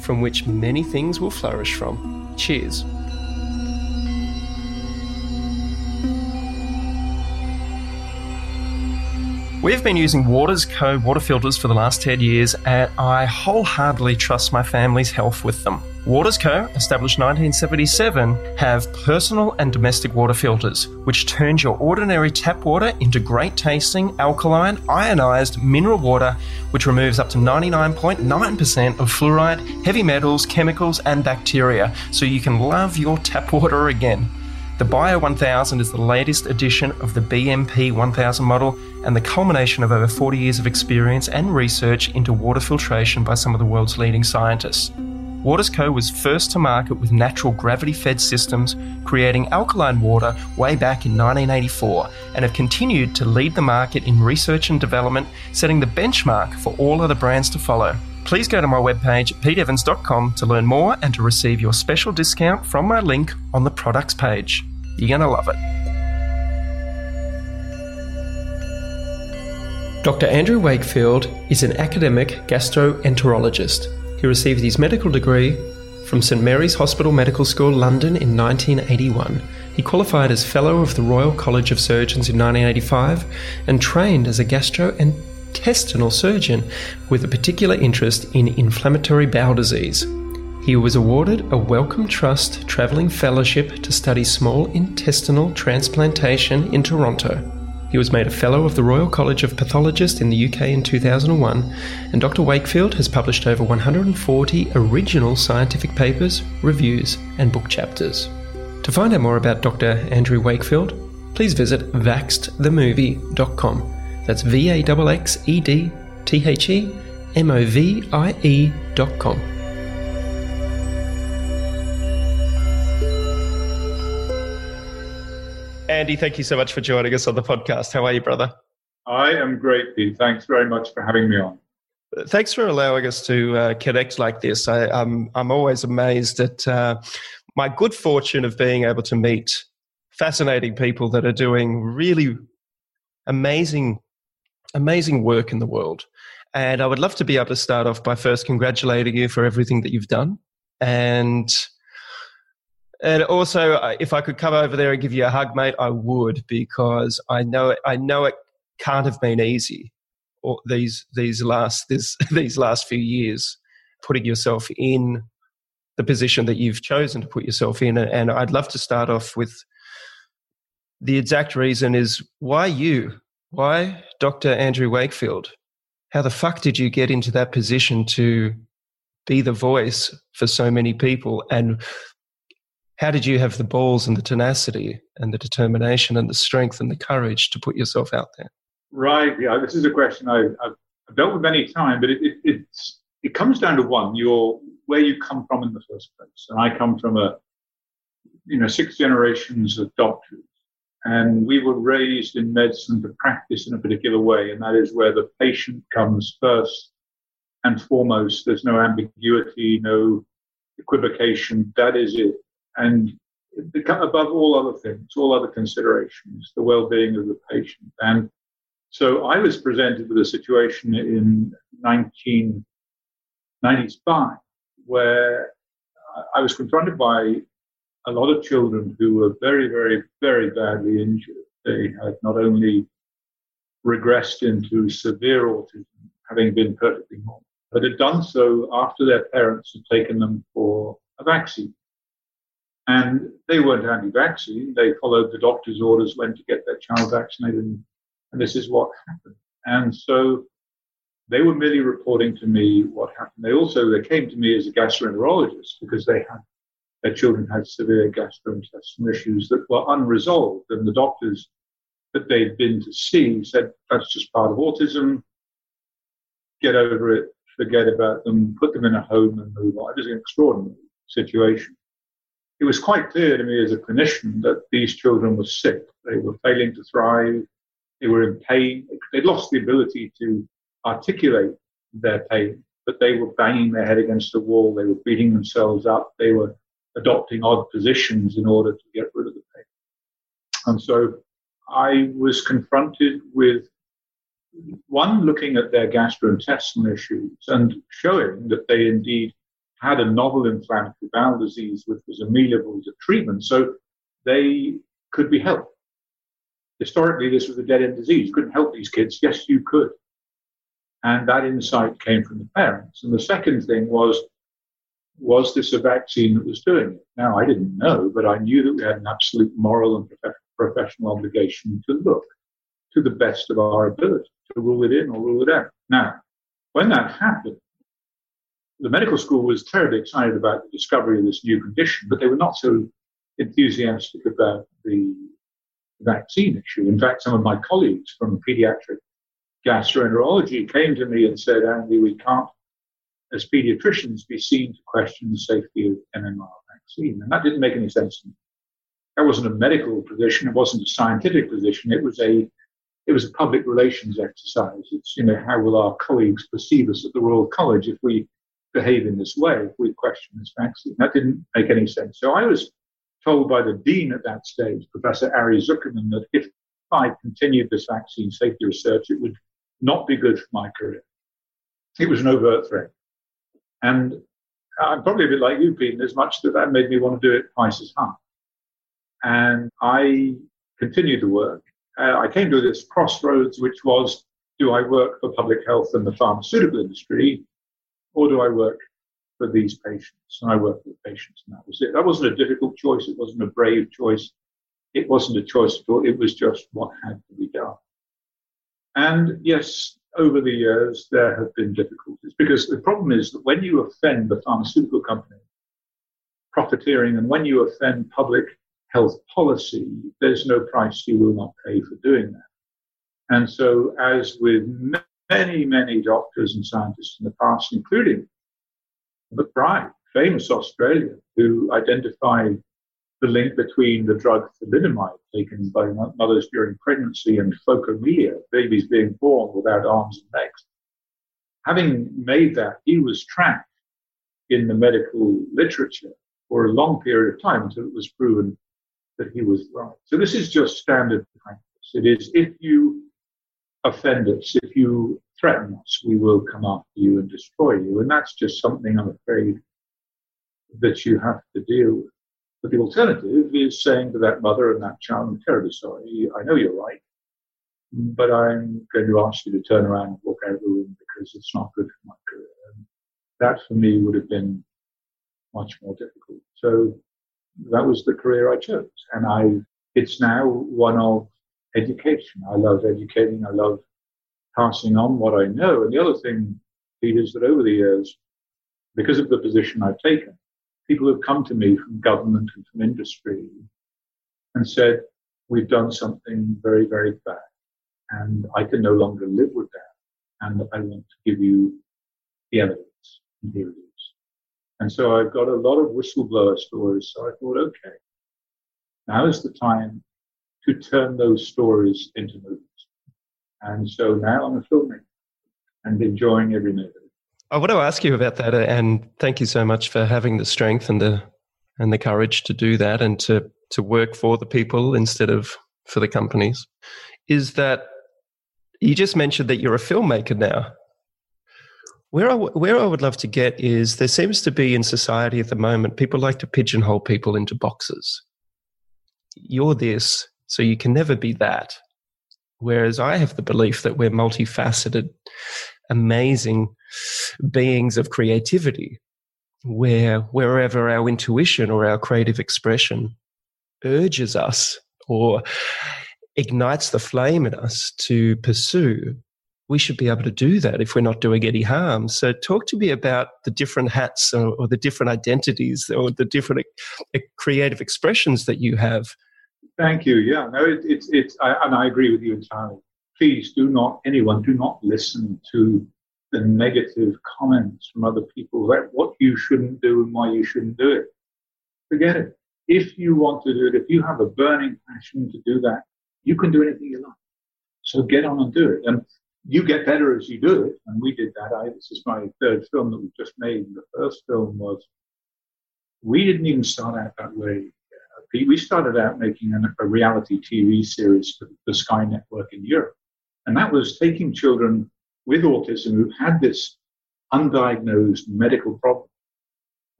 from which many things will flourish from. Cheers. We've been using Waters Co. water filters for the last 10 years, and I wholeheartedly trust my family's health with them. Waters Co., established 1977, have personal and domestic water filters, which turns your ordinary tap water into great tasting, alkaline, ionized mineral water, which removes up to 99.9% of fluoride, heavy metals, chemicals, and bacteria, so you can love your tap water again. The Bio 1000 is the latest edition of the BMP 1000 model and the culmination of over 40 years of experience and research into water filtration by some of the world's leading scientists. Waters Co was first to market with natural gravity fed systems, creating alkaline water way back in 1984, and have continued to lead the market in research and development, setting the benchmark for all other brands to follow. Please go to my webpage, peteevans.com, to learn more and to receive your special discount from my link on the products page. You're going to love it. Dr. Andrew Wakefield is an academic gastroenterologist. He received his medical degree from St Mary's Hospital Medical School, London, in 1981. He qualified as Fellow of the Royal College of Surgeons in 1985 and trained as a gastrointestinal surgeon with a particular interest in inflammatory bowel disease. He was awarded a Wellcome Trust Travelling Fellowship to study small intestinal transplantation in Toronto. He was made a Fellow of the Royal College of Pathologists in the UK in 2001, and Dr. Wakefield has published over 140 original scientific papers, reviews, and book chapters. To find out more about Dr. Andrew Wakefield, please visit vaxxedthemovie.com. That's V A X X E D T H E M O V I E.com. Andy, thank you so much for joining us on the podcast. How are you, brother? I am great, Pete. Thanks very much for having me on. Thanks for allowing us to uh, connect like this. I, am I'm, I'm always amazed at uh, my good fortune of being able to meet fascinating people that are doing really amazing, amazing work in the world. And I would love to be able to start off by first congratulating you for everything that you've done and and also, if I could come over there and give you a hug, mate, I would because I know it, I know it can't have been easy. Or these these last this, these last few years, putting yourself in the position that you've chosen to put yourself in, and I'd love to start off with the exact reason is why you, why Dr. Andrew Wakefield? How the fuck did you get into that position to be the voice for so many people and how did you have the balls and the tenacity and the determination and the strength and the courage to put yourself out there? Right. Yeah. This is a question I, have dealt with many times, but it, it, it's, it comes down to one, your, where you come from in the first place. And I come from a, you know, six generations of doctors. And we were raised in medicine to practice in a particular way. And that is where the patient comes first and foremost. There's no ambiguity, no equivocation. That is it and above all other things, all other considerations, the well-being of the patient. And so I was presented with a situation in 1995 where I was confronted by a lot of children who were very, very, very badly injured. They had not only regressed into severe autism, having been perfectly normal, but had done so after their parents had taken them for a vaccine. And they weren't anti vaccine. They followed the doctor's orders when to get their child vaccinated. And this is what happened. And so they were merely reporting to me what happened. They also they came to me as a gastroenterologist because they had their children had severe gastrointestinal issues that were unresolved. And the doctors that they'd been to see said that's just part of autism. Get over it, forget about them, put them in a home and move on. It was an extraordinary situation. It was quite clear to me as a clinician that these children were sick. They were failing to thrive. They were in pain. They'd lost the ability to articulate their pain, but they were banging their head against the wall. They were beating themselves up. They were adopting odd positions in order to get rid of the pain. And so I was confronted with one, looking at their gastrointestinal issues and showing that they indeed had a novel inflammatory bowel disease which was amenable to treatment, so they could be helped. Historically, this was a dead end disease. Couldn't help these kids. Yes, you could. And that insight came from the parents. And the second thing was, was this a vaccine that was doing it? Now, I didn't know, but I knew that we had an absolute moral and professional obligation to look to the best of our ability to rule it in or rule it out. Now, when that happened, the medical school was terribly excited about the discovery of this new condition, but they were not so enthusiastic about the vaccine issue. In fact, some of my colleagues from pediatric gastroenterology came to me and said, Andy, we can't, as pediatricians, be seen to question the safety of MMR vaccine. And that didn't make any sense. That wasn't a medical position. It wasn't a scientific position. It was a it was a public relations exercise. It's, you know, how will our colleagues perceive us at the Royal College if we behave in this way, if we question this vaccine? That didn't make any sense. So I was told by the dean at that stage, Professor Arie Zuckerman, that if I continued this vaccine safety research, it would not be good for my career. It was an overt threat. And I'm probably a bit like you, Pete, as much that that made me want to do it twice as hard. And I continued the work uh, I came to this crossroads, which was do I work for public health and the pharmaceutical industry, or do I work for these patients? And I worked with patients, and that was it. That wasn't a difficult choice. It wasn't a brave choice. It wasn't a choice at all. It was just what had to be done. And yes, over the years, there have been difficulties because the problem is that when you offend the pharmaceutical company, profiteering, and when you offend public health policy, there's no price you will not pay for doing that. And so, as with many, many doctors and scientists in the past, including McBride, famous Australian, who identified the link between the drug thalidomide taken by mothers during pregnancy and phocomelia, babies being born without arms and legs. Having made that, he was tracked in the medical literature for a long period of time until it was proven that he was right. So this is just standard practice. It is if you offend us, if you threaten us, we will come after you and destroy you. And that's just something I'm afraid that you have to deal with. But the alternative is saying to that mother and that child, I'm terribly sorry, I know you're right, but I'm going to ask you to turn around and walk out of the room because it's not good for my career. And that for me would have been much more difficult. So that was the career I chose. And I, it's now one of education. I love educating. I love passing on what I know. And the other thing, Pete, is that over the years, because of the position I've taken, people have come to me from government and from industry and said, we've done something very, very bad. And I can no longer live with that. And I want to give you the evidence. And here it is. And so I've got a lot of whistleblower stories. So I thought, okay, now is the time to turn those stories into movies. And so now I'm a filmmaker and enjoying every minute. I want to ask you about that, uh, and thank you so much for having the strength and the and the courage to do that, and to to work for the people instead of for the companies. Is that you just mentioned that you're a filmmaker now? Where I, where I would love to get is there seems to be in society at the moment, people like to pigeonhole people into boxes. You're this, so you can never be that. Whereas I have the belief that we're multifaceted, amazing beings of creativity, where wherever our intuition or our creative expression urges us or ignites the flame in us to pursue, we should be able to do that if we're not doing any harm. So, talk to me about the different hats or, or the different identities or the different uh, creative expressions that you have. Thank you. Yeah, no, it, it's it's, I, and I agree with you entirely. Please do not, anyone, do not listen to the negative comments from other people about what you shouldn't do and why you shouldn't do it. Forget it. If you want to do it, if you have a burning passion to do that, you can do anything you like. So get on and do it. And you get better as you do it. And we did that. I, this is my third film that we've just made. The first film was, we didn't even start out that way. We started out making an, a reality TV series for the Sky Network in Europe. And that was taking children with autism who had this undiagnosed medical problem,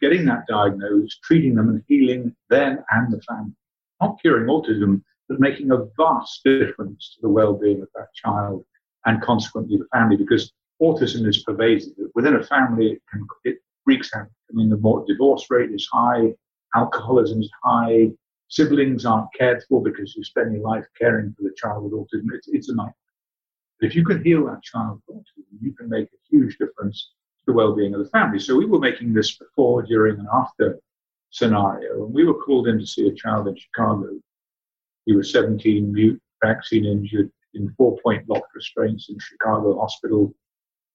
getting that diagnosed, treating them and healing them and the family. Not curing autism, but making a vast difference to the well-being of that child and consequently the family because autism is pervasive. Within a family, it, can, it wreaks havoc. I mean, the more divorce rate is high, alcoholism is high, siblings aren't cared for because you spend your life caring for the child with autism. It's, it's a nightmare. But if you can heal that child with autism, you can make a huge difference to the well-being of the family. So we were making this before, during, and after scenario, and we were called in to see a child in Chicago. He was 17, mute, vaccine injured, in four-point lock restraints in Chicago Hospital,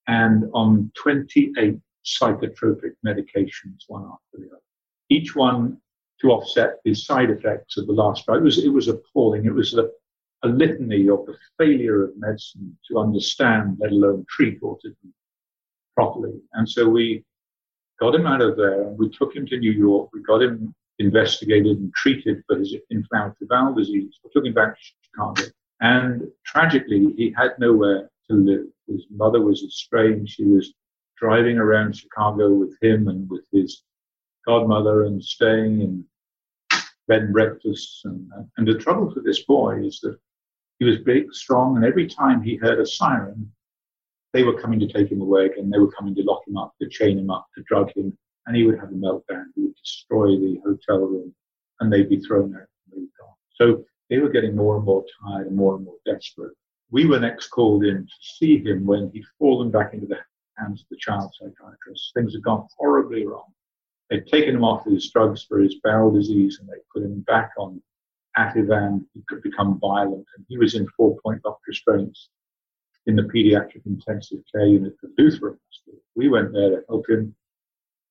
and on 28 psychotropic medications, one after the other. Each one to offset the side effects of the last drug. It was, it was appalling. It was a, a litany of the failure of medicine to understand, let alone treat autism properly. And so we got him out of there and we took him to New York. We got him investigated and treated for his inflammatory bowel disease. We took him back to Chicago. And tragically, he had nowhere to live. His mother was estranged. She was driving around Chicago with him and with his godmother and staying in bed and breakfasts. And, and the trouble for this boy is that he was big, strong, and every time he heard a siren, they were coming to take him away again. They were coming to lock him up, to chain him up, to drug him, and he would have a meltdown. He would destroy the hotel room, and they'd be thrown out and moved on. So they were getting more and more tired and more and more desperate. We were next called in to see him when he'd fallen back into the hands of the child psychiatrist. Things had gone horribly wrong. They'd taken him off his drugs for his bowel disease and they put him back on Ativan. He could become violent and he was in four point lock restraints in the pediatric intensive care unit at Lutheran Hospital. We went there to help him.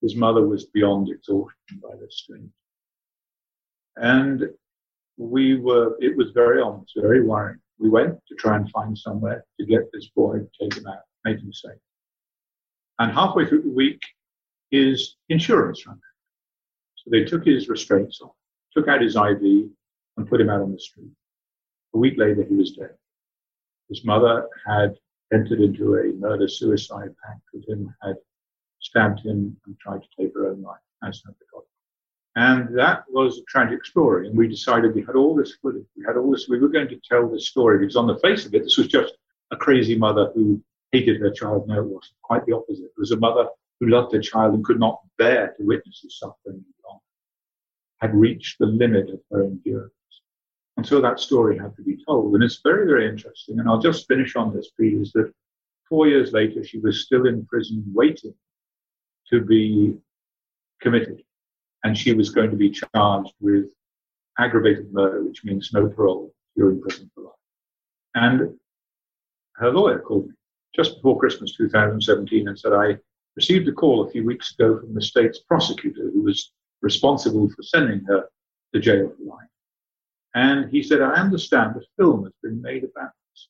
His mother was beyond exhaustion by this stage. And we were, it was very ominous, very worrying. We went to try and find somewhere to get this boy, take him out, make him safe. And halfway through the week, his insurance ran out. So they took his restraints off, took out his IV, and put him out on the street. A week later, he was dead. His mother had entered into a murder suicide pact with him, had stabbed him, and tried to take her own life, as had the and that was a tragic story. And we decided we had all this footage. We had all this. We were going to tell this story because on the face of it, this was just a crazy mother who hated her child. No, it wasn't. Quite the opposite. It was a mother who loved their child and could not bear to witness his suffering long, had reached the limit of her endurance. And so that story had to be told. And it's very, very interesting. And I'll just finish on this, please, that four years later, she was still in prison waiting to be committed and she was going to be charged with aggravated murder, which means no parole, you're in prison for life. And her lawyer called me just before Christmas 2017 and said, I received a call a few weeks ago from the state's prosecutor who was responsible for sending her to jail for life. And he said, I understand a film has been made about this.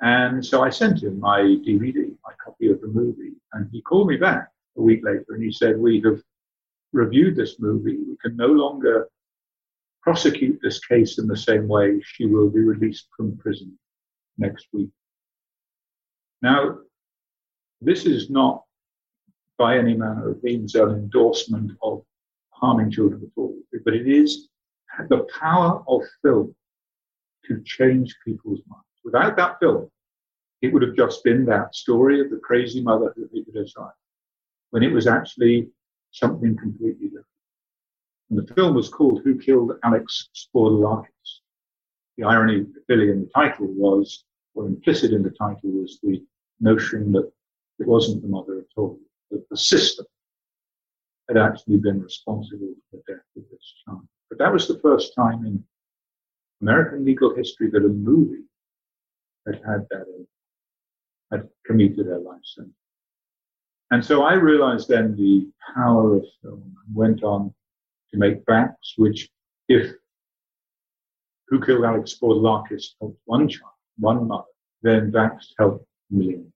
And so I sent him my DVD, my copy of the movie, and he called me back a week later and he said, We have reviewed this movie, we can no longer prosecute this case in the same way. She will be released from prison next week. Now, this is not by any manner of means an endorsement of harming children at all, but it is the power of film to change people's minds. Without that film, it would have just been that story of the crazy mother who hated her child, when it was actually something completely different. And the film was called Who Killed Alex Spourdalakis? The irony, really, in the title was, or implicit in the title was the notion that it wasn't the mother at all, that the system had actually been responsible for the death of this child. But that was the first time in American legal history that a movie had had that had commuted their life sentence. And so I realized then the power of film and went on to make Vax, which if Who Killed Alex Spourdalakis helped one child, one mother, then Vax helped millions.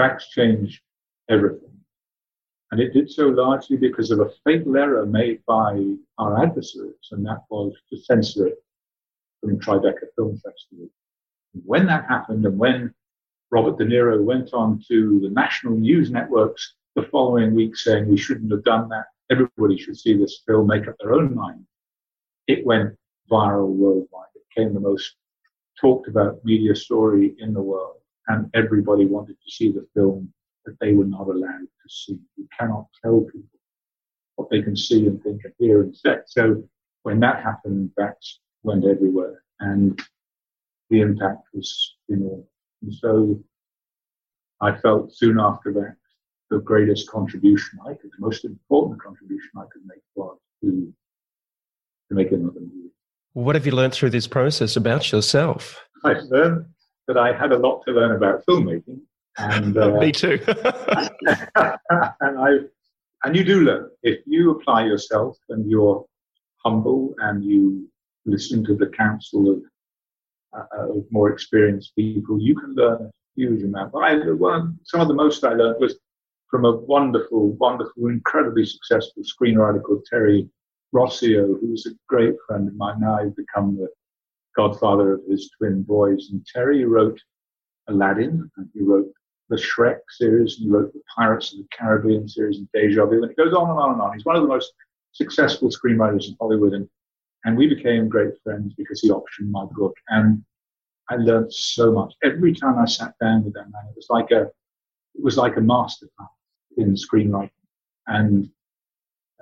Vax changed everything. And it did so largely because of a fatal error made by our adversaries, and that was to censor it from the Tribeca Film Festival. When that happened, and when Robert De Niro went on to the national news networks the following week saying we shouldn't have done that, everybody should see this film, make up their own mind, it went viral worldwide. It became the most talked about media story in the world, and everybody wanted to see the film that they were not allowed to see. You cannot tell people what they can see and think and hear and say. So when that happened, that went everywhere, and the impact was enormous. And so I felt soon after that the greatest contribution I could, the most important contribution I could make was to, to make another movie. What have you learned through this process about yourself? I learned that I had a lot to learn about filmmaking and uh, me too. and I, and you do learn if you apply yourself and you're humble and you listen to the counsel of, uh, of more experienced people, you can learn a huge amount. But I, one, some of the most I learned was from a wonderful, wonderful, incredibly successful screenwriter called Terry Rossio, who's a great friend of mine. Now I've become the godfather of his twin boys. And Terry wrote Aladdin, and he wrote the Shrek series, and he wrote the Pirates of the Caribbean series and Deja Vu, and it goes on and on and on. He's one of the most successful screenwriters in Hollywood, and, and we became great friends because he optioned my book, and I learned so much. Every time I sat down with that man, it was like a, it was like a masterclass in screenwriting, and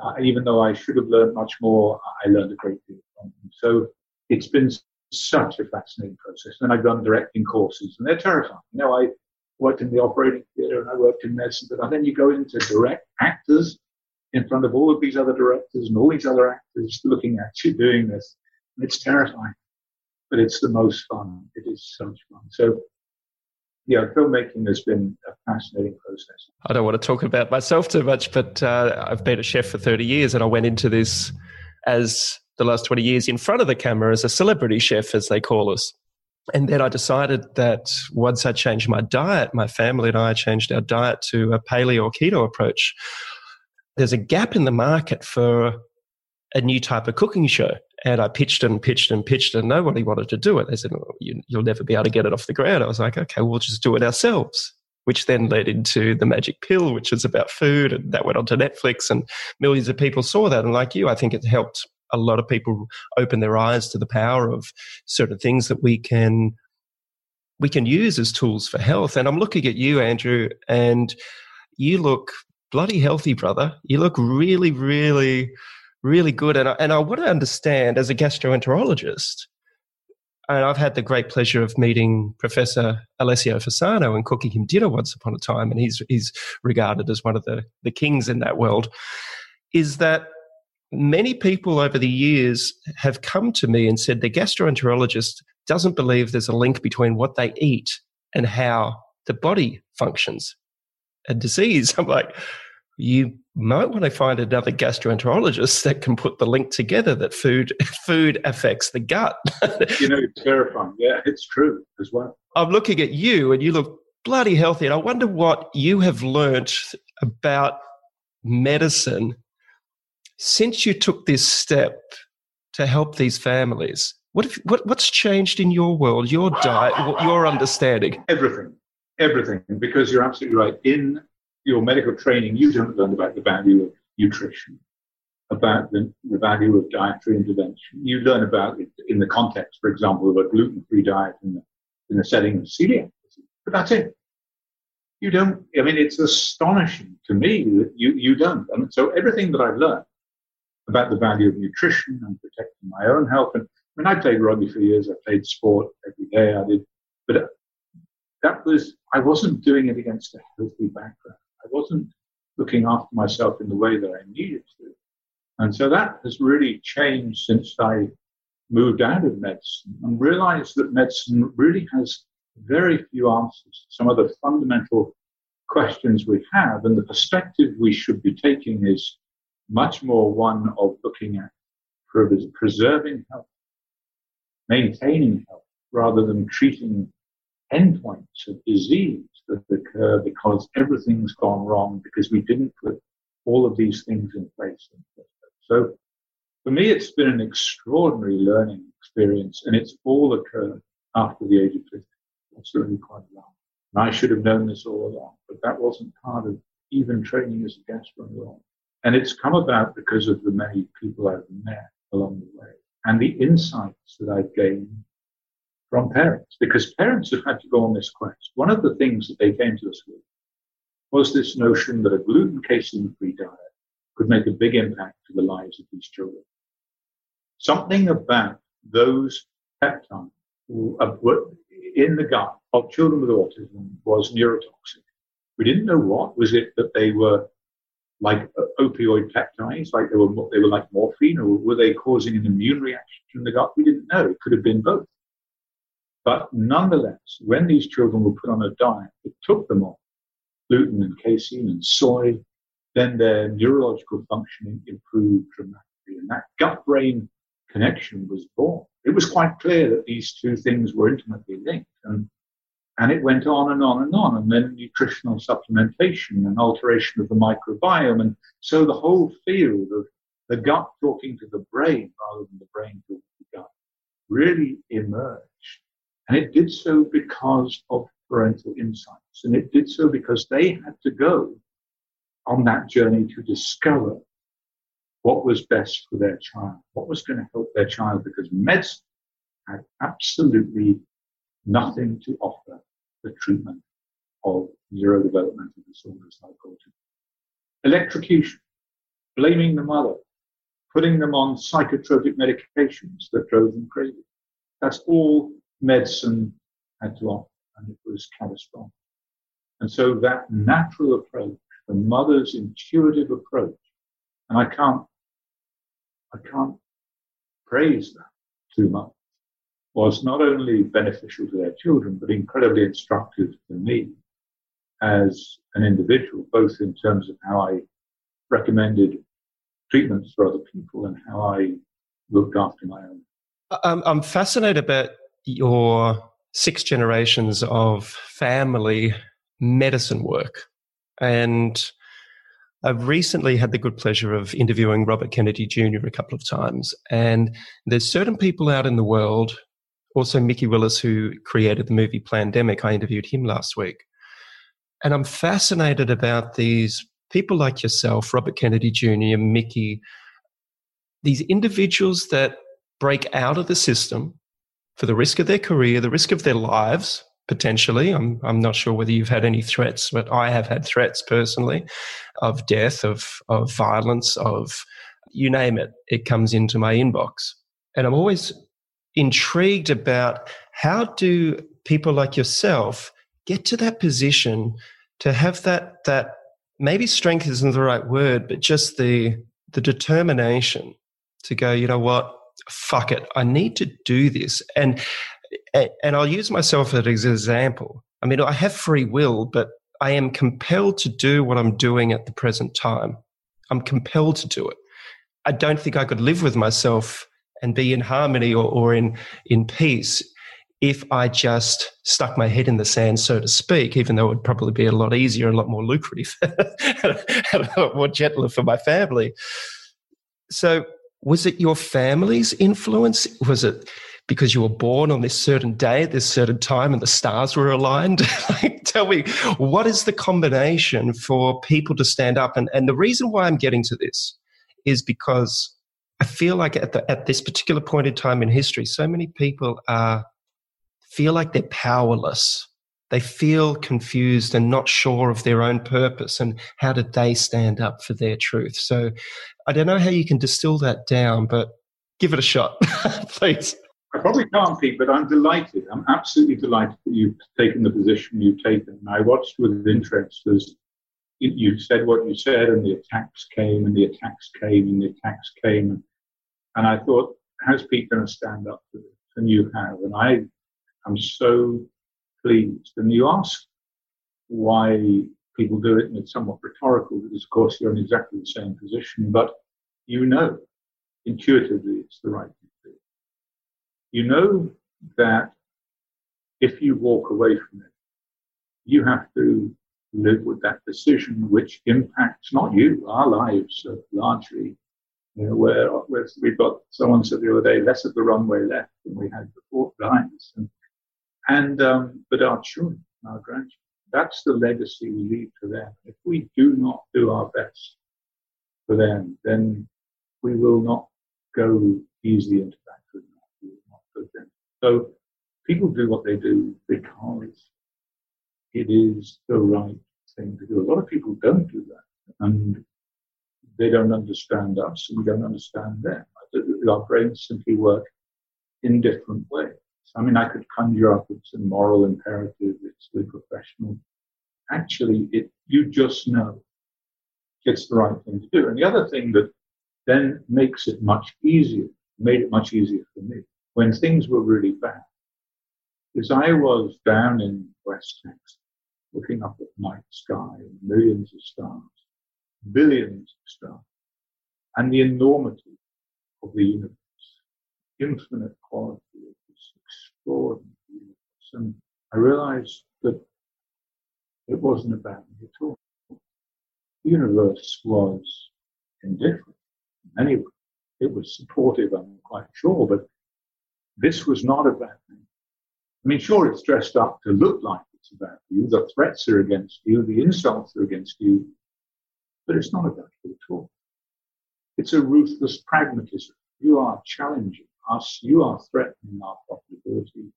uh, even though I should have learned much more, I learned a great deal from him. So it's been such a fascinating process. And I've done directing courses, and they're terrifying. You know, I worked in the operating theatre and I worked in medicine, but then you go into direct actors in front of all of these other directors and all these other actors looking at you doing this. And it's terrifying, but it's the most fun. It is so much fun. So, yeah, filmmaking has been a fascinating process. I don't want to talk about myself too much, but uh, I've been a chef for 30 years and I went into this as the last 20 years in front of the camera as a celebrity chef, as they call us. And then I decided that once I changed my diet, my family and I changed our diet to a paleo or keto approach. There's a gap in the market for a new type of cooking show. And I pitched and pitched and pitched, and nobody wanted to do it. They said, well, you, will never be able to get it off the ground. I was like, okay, we'll just do it ourselves, which then led into The Magic Pill, which is about food. And that went on to Netflix, and millions of people saw that. And like you, I think it helped a lot of people open their eyes to the power of certain things that we can we can use as tools for health. And I'm looking at you, Andrew, and you look bloody healthy, brother. You look really, really, really good. And I, and I want to understand as a gastroenterologist, and I've had the great pleasure of meeting Professor Alessio Fasano and cooking him dinner once upon a time, and he's he's regarded as one of the, the kings in that world. Is that many people over the years have come to me and said the gastroenterologist doesn't believe there's a link between what they eat and how the body functions. A disease. I'm like, you might want to find another gastroenterologist that can put the link together that food food affects the gut. you know, it's terrifying. Yeah, it's true as well. I'm looking at you and you look bloody healthy. And I wonder what you have learnt about medicine since you took this step to help these families, what, if, what what's changed in your world, your diet, your understanding? Everything, everything. Because you're absolutely right. In your medical training, you don't learn about the value of nutrition, about the, the value of dietary intervention. You learn about it in the context, for example, of a gluten-free diet in the, in the setting of celiac. But that's it. You don't. I mean, it's astonishing to me that you you don't. And so everything that I've learned about the value of nutrition and protecting my own health. And I mean, I played rugby for years. I played sport every day. I did, but that was I wasn't doing it against a healthy background. I wasn't looking after myself in the way that I needed to, and so that has really changed since I moved out of medicine and realized that medicine really has very few answers to some of the fundamental questions we have. And the perspective we should be taking is much more one of looking at preserving health, maintaining health, rather than treating endpoints of disease that occur because everything's gone wrong because we didn't put all of these things in place. So for me, it's been an extraordinary learning experience, and it's all occurred after the age of 50. That's really quite long. And I should have known this all along, but that wasn't part of even training as a gastroenterologist. And it's come about because of the many people I've met along the way and the insights that I've gained from parents, because parents have had to go on this quest. One of the things that they came to us with was this notion that a gluten casein free diet could make a big impact to the lives of these children. Something about those peptides in the gut of children with autism was neurotoxic. We didn't know what. Was it that they were like uh, opioid peptides, like they were they were like morphine, or were they causing an immune reaction in the gut? We didn't know. It could have been both. But nonetheless, when these children were put on a diet that took them off gluten and casein and soy, then their neurological functioning improved dramatically. And that gut brain connection was born. It was quite clear that these two things were intimately linked. And, and it went on and on and on. And then nutritional supplementation and alteration of the microbiome. And so the whole field of the gut talking to the brain rather than the brain talking to the gut really emerged. And it did so because of parental insights. And it did so because they had to go on that journey to discover what was best for their child, what was going to help their child, because medicine had absolutely nothing to offer the treatment of neurodevelopmental disorders like autism. Electrocution, blaming the mother, putting them on psychotropic medications that drove them crazy. That's all medicine had to offer, and it was catastrophic. And so that natural approach, the mother's intuitive approach, and I can't, I can't praise that too much, was not only beneficial to their children, but incredibly instructive to me as an individual, both in terms of how I recommended treatments for other people and how I looked after my own. Uh, um, I'm fascinated about your six generations of family medicine work. And I've recently had the good pleasure of interviewing Robert Kennedy Jr. a couple of times. And there's certain people out in the world, also Mikki Willis, who created the movie Plandemic. I interviewed him last week. And I'm fascinated about these people like yourself, Robert Kennedy Jr., Mikki, these individuals that break out of the system for the risk of their career, the risk of their lives, potentially. I'm, I'm not sure whether you've had any threats, but I have had threats personally of death, of, of violence, of you name it, it comes into my inbox. And I'm always intrigued about how do people like yourself get to that position to have that, that maybe strength isn't the right word, but just the, the determination to go, you know what, fuck it, I need to do this. And and I'll use myself as an example. I mean, I have free will, but I am compelled to do what I'm doing at the present time. I'm compelled to do it. I don't think I could live with myself and be in harmony or, or in, in peace if I just stuck my head in the sand, so to speak, even though it would probably be a lot easier a lot more lucrative and a lot more gentler for my family. So was it your family's influence? Was it because you were born on this certain day at this certain time and the stars were aligned? like, tell me, what is the combination for people to stand up? And, and the reason why I'm getting to this is because I feel like at, the, at this particular point in time in history, so many people are, feel like they're powerless they feel confused and not sure of their own purpose and how did they stand up for their truth. So I don't know how you can distill that down, but give it a shot, please. I probably can't, Pete, but I'm delighted. I'm absolutely delighted that you've taken the position you've taken. I watched with interest as you said what you said, and the attacks came, and the attacks came, and the attacks came. And I thought, how's Pete going to stand up to this? And you have. And I am so pleased. And you ask why people do it, and it's somewhat rhetorical because, of course, you're in exactly the same position, but you know intuitively it's the right thing to do. You know that if you walk away from it, you have to live with that decision, which impacts not you, our lives largely. You know, where, we've got someone said the other day, less of the runway left than we had before behind us, and, and um, but our children, our grandchildren, that's the legacy we leave to them. If we do not do our best for them, then we will not go easily into that good them. So people do what they do because it is the right thing to do. A lot of people don't do that, and they don't understand us, and we don't understand them. Our brains simply work in different ways. I mean, I could conjure up it's a moral imperative, it's the professional. Actually, it you just know it's the right thing to do. And the other thing that then makes it much easier, made it much easier for me when things were really bad, is I was down in West Texas looking up at night sky, millions of stars, billions of stars, and the enormity of the universe, infinite quality of this extraordinary universe. And I realized that it wasn't about me at all. The universe was indifferent in many ways. It was supportive, I'm quite sure, but this was not about me. I mean, sure, it's dressed up to look like it's about you. The threats are against you. The insults are against you. But it's not about you at all. It's a ruthless pragmatism. You are challenging us. You are threatening our profitability.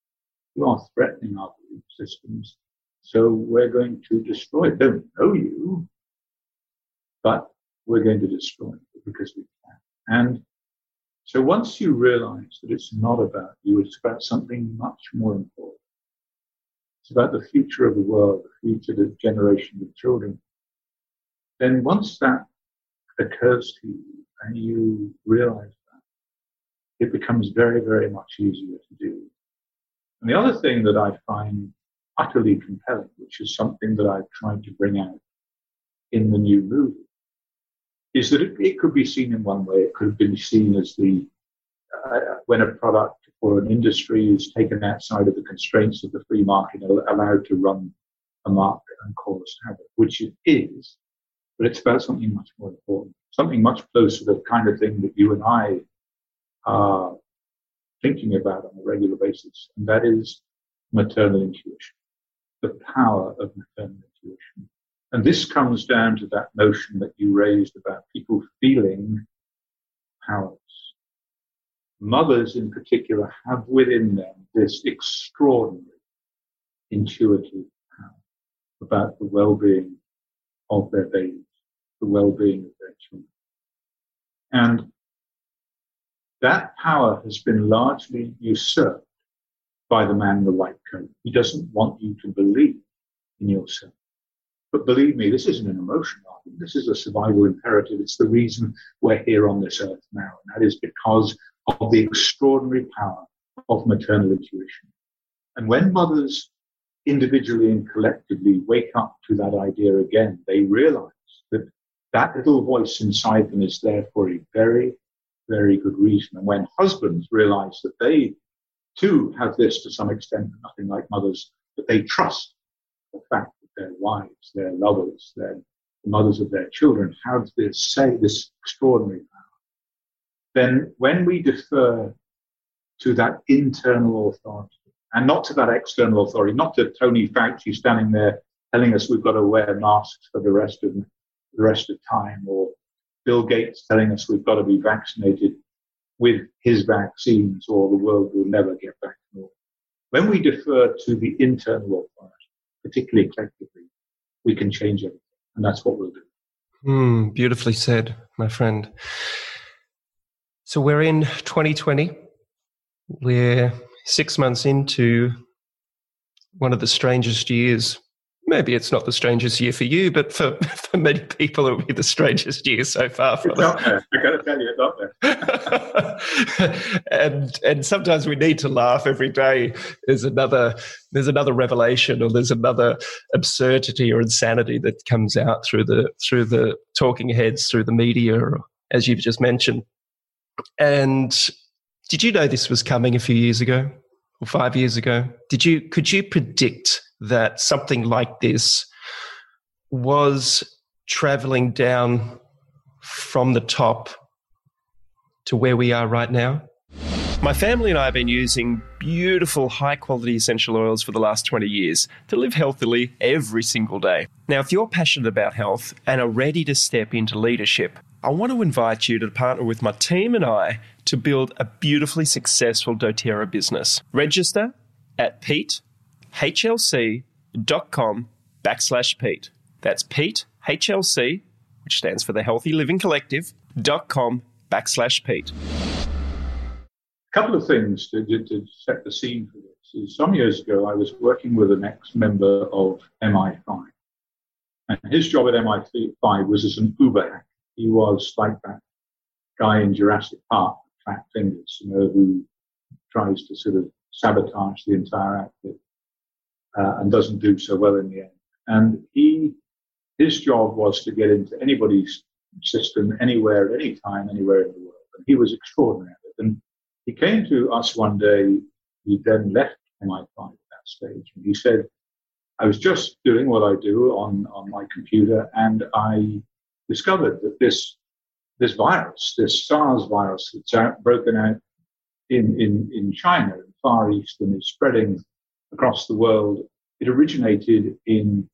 You are threatening our belief systems. So we're going to destroy it. Don't know you, but we're going to destroy it because we can. And so once you realize that it's not about you, it's about something much more important. It's about the future of the world, the future of the generation of children. Then once that occurs to you and you realize that, it becomes very, very much easier to do. And the other thing that I find utterly compelling, which is something that I've tried to bring out in the new movie, is that it, it could be seen in one way. It could have been seen as the uh, when a product or an industry is taken outside of the constraints of the free market and allowed to run a market and cause havoc, which it is, but it's about something much more important, something much closer to the kind of thing that you and I are thinking about on a regular basis, and that is maternal intuition, the power of maternal intuition. And this comes down to that notion that you raised about people feeling powerless. Mothers in particular have within them this extraordinary intuitive power about the well-being of their babies, the well-being of their children. And that power has been largely usurped by the man in the white coat. He doesn't want you to believe in yourself. But believe me, this isn't an emotional argument. This is a survival imperative. It's the reason we're here on this earth now. And that is because of the extraordinary power of maternal intuition. And when mothers individually and collectively wake up to that idea again, they realize that that little voice inside them is there for a very, very good reason. And when husbands realize that they too have this to some extent, nothing like mothers, but they trust the fact that their wives, their lovers, their the mothers of their children have this say this extraordinary power, then when we defer to that internal authority and not to that external authority, not to Tony Fauci standing there telling us we've got to wear masks for the rest of the rest of time, or Bill Gates telling us we've got to be vaccinated with his vaccines, or the world will never get back to normal. When we defer to the internal authority, particularly collectively, we can change everything. And that's what we'll do. Mm, beautifully said, my friend. So we're in 2020. We're six months into one of the strangest years, maybe it's not the strangest year for you, but for, for many people, it will be the strangest year so far. For it's up there. I got to tell you, it's up there. and and sometimes we need to laugh every day. There's another there's another revelation, or there's another absurdity or insanity that comes out through the through the talking heads, through the media, or, as you've just mentioned. And did you know this was coming a few years ago or five years ago? Did you could you predict that something like this was traveling down from the top to where we are right now? My family and I have been using beautiful, high quality essential oils for the last 20 years to live healthily every single day. Now, if you're passionate about health and are ready to step into leadership, I want to invite you to partner with my team and I to build a beautifully successful doTERRA business. Register at Pete hlc.com backslash Pete. That's Pete, HLC, which stands for the Healthy Living Collective, dot com backslash Pete. A couple of things to, to set the scene for this is some years ago I was working with an ex-member of MI5. And his job at MI5 was as an Uber hacker. He was like that guy in Jurassic Park, Fat Fingers, you know, who tries to sort of sabotage the entire outfit uh, and doesn't do so well in the end. And he, his job was to get into anybody's system anywhere, at any time, anywhere in the world. And he was extraordinary at it. And he came to us one day. He then left MI5 at that stage, and he said, "I was just doing what I do on on my computer, and I discovered that this." This virus, this SARS virus that's out, broken out in, in, in China, in the Far East, and is spreading across the world. It originated in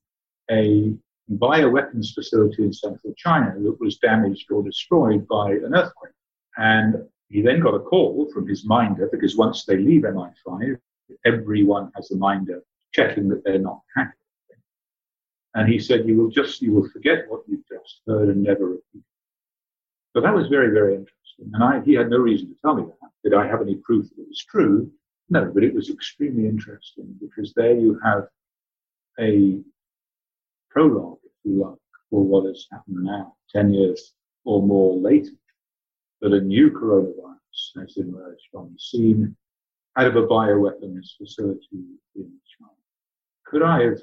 a bioweapons facility in central China that was damaged or destroyed by an earthquake. And he then got a call from his minder because once they leave MI5, everyone has a minder checking that they're not hacked. And he said, you will just, you will forget what you've just heard and never repeat. So that was very, very interesting. And I, he had no reason to tell me that. Did I have any proof that it was true? No, but it was extremely interesting because there you have a prologue, if you like, for what has happened now, 10 years or more later, that a new coronavirus has emerged on the scene out of a bioweapons facility in China. Could I have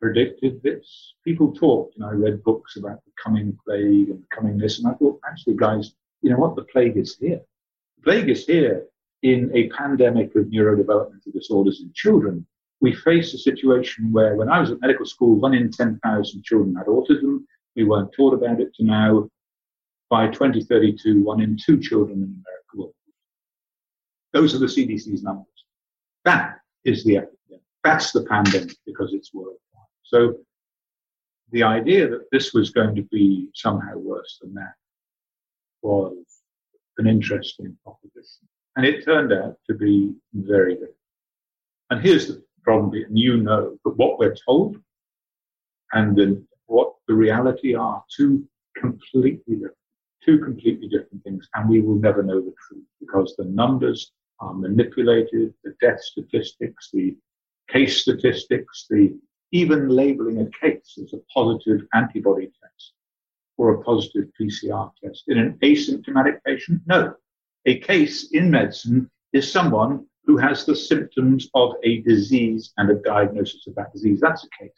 predicted this? People talked, and I read books about the coming plague and the coming this, and I thought, actually, guys, you know what? The plague is here. The plague is here in a pandemic of neurodevelopmental disorders in children, we face a situation where when I was at medical school, one in 10,000 children had autism. We weren't taught about it to now. By 2032, one in two children in America will. Those are the CDC's numbers. That is the epidemic. That's the pandemic because it's worldwide. So the idea that this was going to be somehow worse than that was an interesting proposition. And it turned out to be very good. And here's the problem, and you know that what we're told and what the reality are two completely different, two completely different things. And we will never know the truth because the numbers are manipulated, the death statistics, the case statistics, the even labeling a case as a positive antibody test or a positive PCR test in an asymptomatic patient? No, a case in medicine is someone who has the symptoms of a disease and a diagnosis of that disease. That's a case.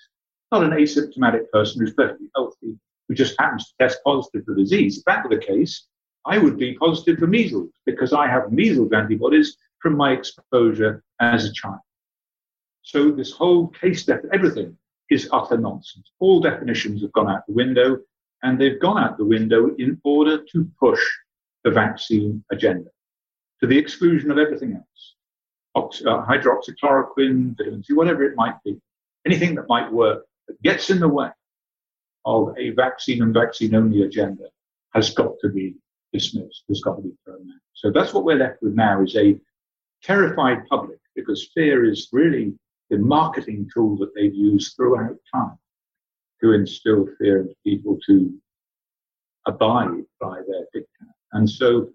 Not an asymptomatic person who's perfectly healthy, who just happens to test positive for disease. If that were the case, I would be positive for measles because I have measles antibodies from my exposure as a child. So this whole case def- everything is utter nonsense. All definitions have gone out the window, and they've gone out the window in order to push the vaccine agenda to the exclusion of everything else. Ox- uh, hydroxychloroquine, vitamin C, whatever it might be. Anything that might work that gets in the way of a vaccine and vaccine only agenda has got to be dismissed, has got to be thrown out. So that's what we're left with now is a terrified public because fear is really the marketing tool that they've used throughout time to instill fear into people to abide by their dictate. And so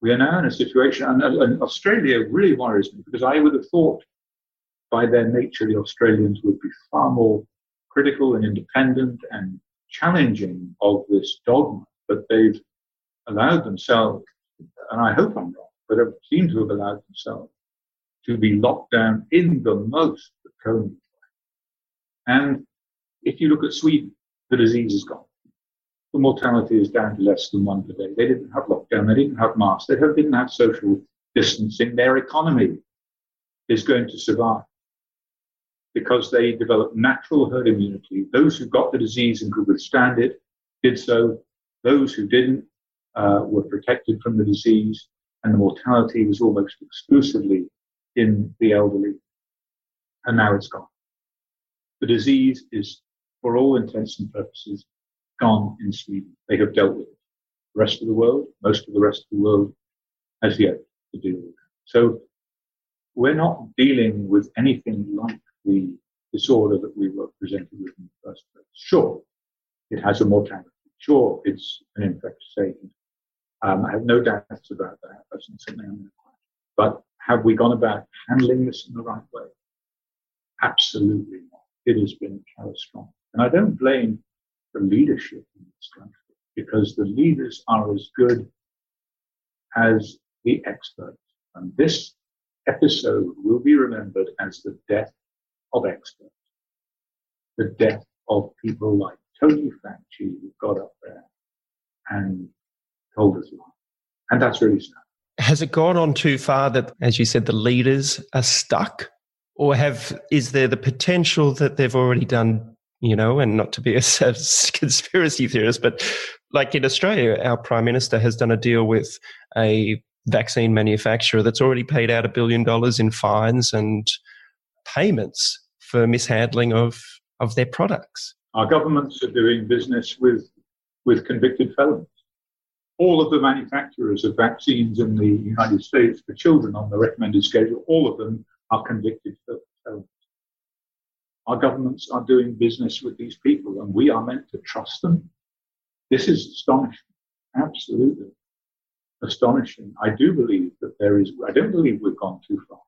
we are now in a situation, and, and, Australia really worries me because I would have thought by their nature the Australians would be far more critical and independent and challenging of this dogma, but they've allowed themselves, and I hope I'm wrong, but have seemed to have allowed themselves to be locked down in the most draconian way. And if you look at Sweden, the disease is gone. The mortality is down to less than one per day. They didn't have lockdown. They didn't have masks. They didn't have social distancing. Their economy is going to survive because they developed natural herd immunity. Those who got the disease and could withstand it did so. Those who didn't uh, were protected from the disease, and the mortality was almost exclusively in the elderly. And now it's gone. The disease is, for all intents and purposes, gone in Sweden. They have dealt with it. The rest of the world, most of the rest of the world, has yet to deal with it. So we're not dealing with anything like the disorder that we were presented with in the first place. Sure, it has a mortality. Sure, it's an infectious agent. Um, I have no doubts about that. That's not something I'm going But have we gone about handling this in the right way? Absolutely not. It has been catastrophic. And I don't blame the leadership in this country because the leaders are as good as the experts. And this episode will be remembered as the death of experts, the death of people like Tony Fauci who got up there and told us lies. And that's really sad. Has it gone on too far that, as you said, the leaders are stuck? Or have is there the potential that they've already done, you know, and not to be a, a conspiracy theorist, but like in Australia, our Prime Minister has done a deal with a vaccine manufacturer that's already paid out a billion dollars in fines and payments for mishandling of, of their products. Our governments are doing business with, with convicted felons. All of the manufacturers of vaccines in the United States for children on the recommended schedule, all of them are convicted felons. Our governments are doing business with these people, and we are meant to trust them. This is astonishing, absolutely astonishing. I do believe that there is, I don't believe we've gone too far.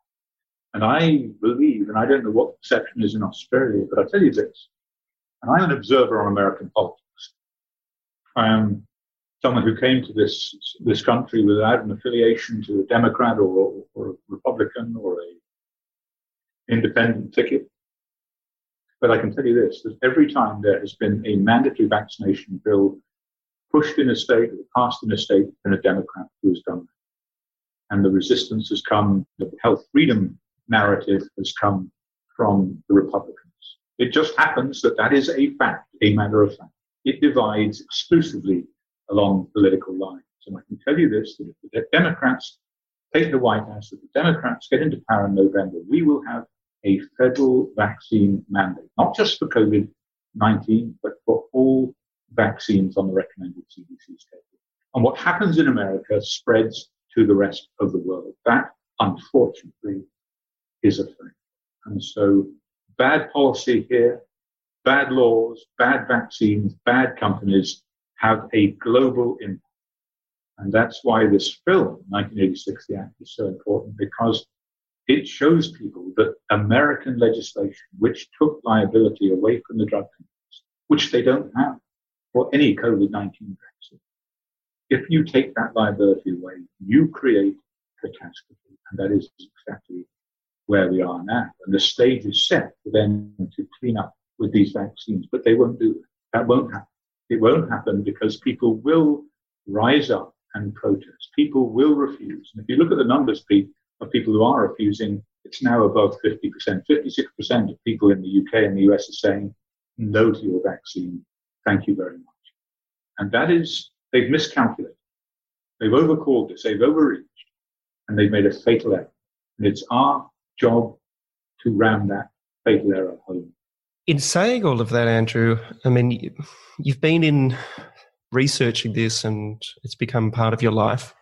And I believe, and I don't know what the perception is in Australia, but I'll tell you this, and I'm an observer on American politics. I am someone who came to this, this country without an affiliation to a Democrat or, or a Republican or a independent ticket. But I can tell you this, that every time there has been a mandatory vaccination bill pushed in a state or passed in a state, and a Democrat who has done that. And the resistance has come, the health freedom narrative has come from the Republicans. It just happens that that is a fact, a matter of fact. It divides exclusively along political lines. And I can tell you this, that if the Democrats take the White House, if the Democrats get into power in November, we will have a federal vaccine mandate, not just for COVID-19, but for all vaccines on the recommended CDC schedule. And what happens in America spreads to the rest of the world. That, unfortunately, is a thing. And so bad policy here, bad laws, bad vaccines, bad companies have a global impact. And that's why this film, 1986, The Act, is so important because it shows people that American legislation, which took liability away from the drug companies, which they don't have for any COVID 19 vaccine, if you take that liability away, you create catastrophe. And that is exactly where we are now. And the stage is set for them to clean up with these vaccines, but they won't do it. That won't happen. It won't happen because people will rise up and protest. People will refuse. And if you look at the numbers, Pete, of people who are refusing, it's now above 50%. 56% of people in the UK and the US are saying no to your vaccine. Thank you very much. And that is, they've miscalculated. They've overcalled this, they've overreached, and they've made a fatal error. And it's our job to ram that fatal error home. In saying all of that, Andrew, I mean, you've been in researching this and it's become part of your life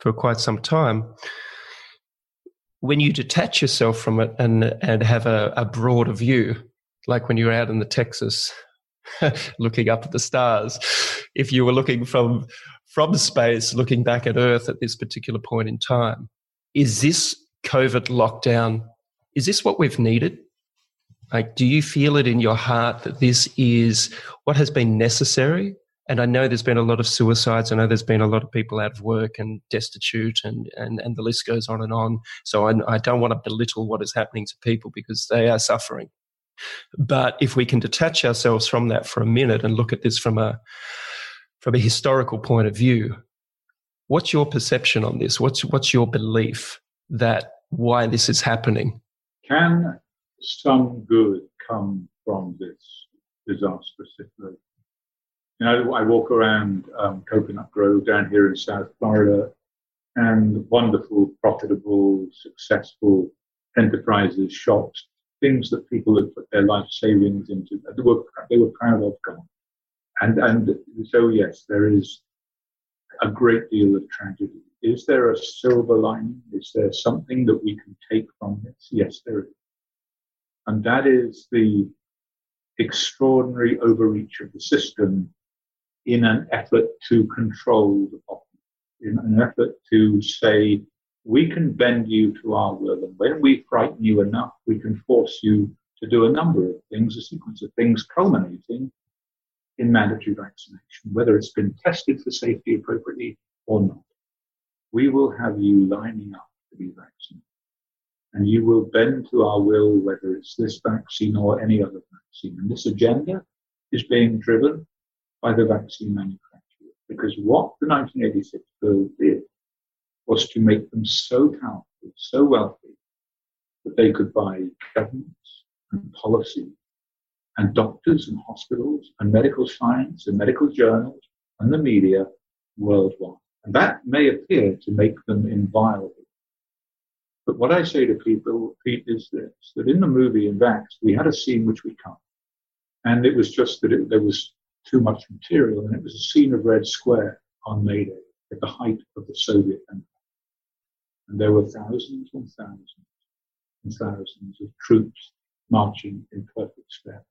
for quite some time. When you detach yourself from it and, and have a, a broader view, like when you're out in the Texas looking up at the stars, if you were looking from from space, looking back at Earth at this particular point in time, is this COVID lockdown, is this what we've needed? Like, do you feel it in your heart that this is what has been necessary? And I know there's been a lot of suicides. I know there's been a lot of people out of work and destitute, and, and, and the list goes on and on. So I, I don't want to belittle what is happening to people because they are suffering. But if we can detach ourselves from that for a minute and look at this from a from a historical point of view, what's your perception on this? What's what's your belief that why this is happening? Can some good come from this disastrous situation? You know, I walk around um, Coconut Grove down here in South Florida, and wonderful, profitable, successful enterprises, shops, things that people had put their life savings into, they were, they were proud of gone. And, and so, yes, there is a great deal of tragedy. Is there a silver lining? Is there something that we can take from this? Yes, there is. And that is the extraordinary overreach of the system in an effort to control the populace, in an effort to say, we can bend you to our will. And when we frighten you enough, we can force you to do a number of things, a sequence of things culminating in mandatory vaccination, whether it's been tested for safety appropriately or not. We will have you lining up to be vaccinated. And you will bend to our will, whether it's this vaccine or any other vaccine. And this agenda is being driven by the vaccine manufacturers. Because what the 1986 bill did was to make them so powerful, so wealthy, that they could buy governments and policy and doctors and hospitals and medical science and medical journals and the media worldwide. And that may appear to make them inviolable. But what I say to people, Pete, is this, that in the movie in Vax, we had a scene which we cut. And it was just that it, there was too much material. And it was a scene of Red Square on May Day at the height of the Soviet Empire. And there were thousands and thousands and thousands of troops marching in perfect step.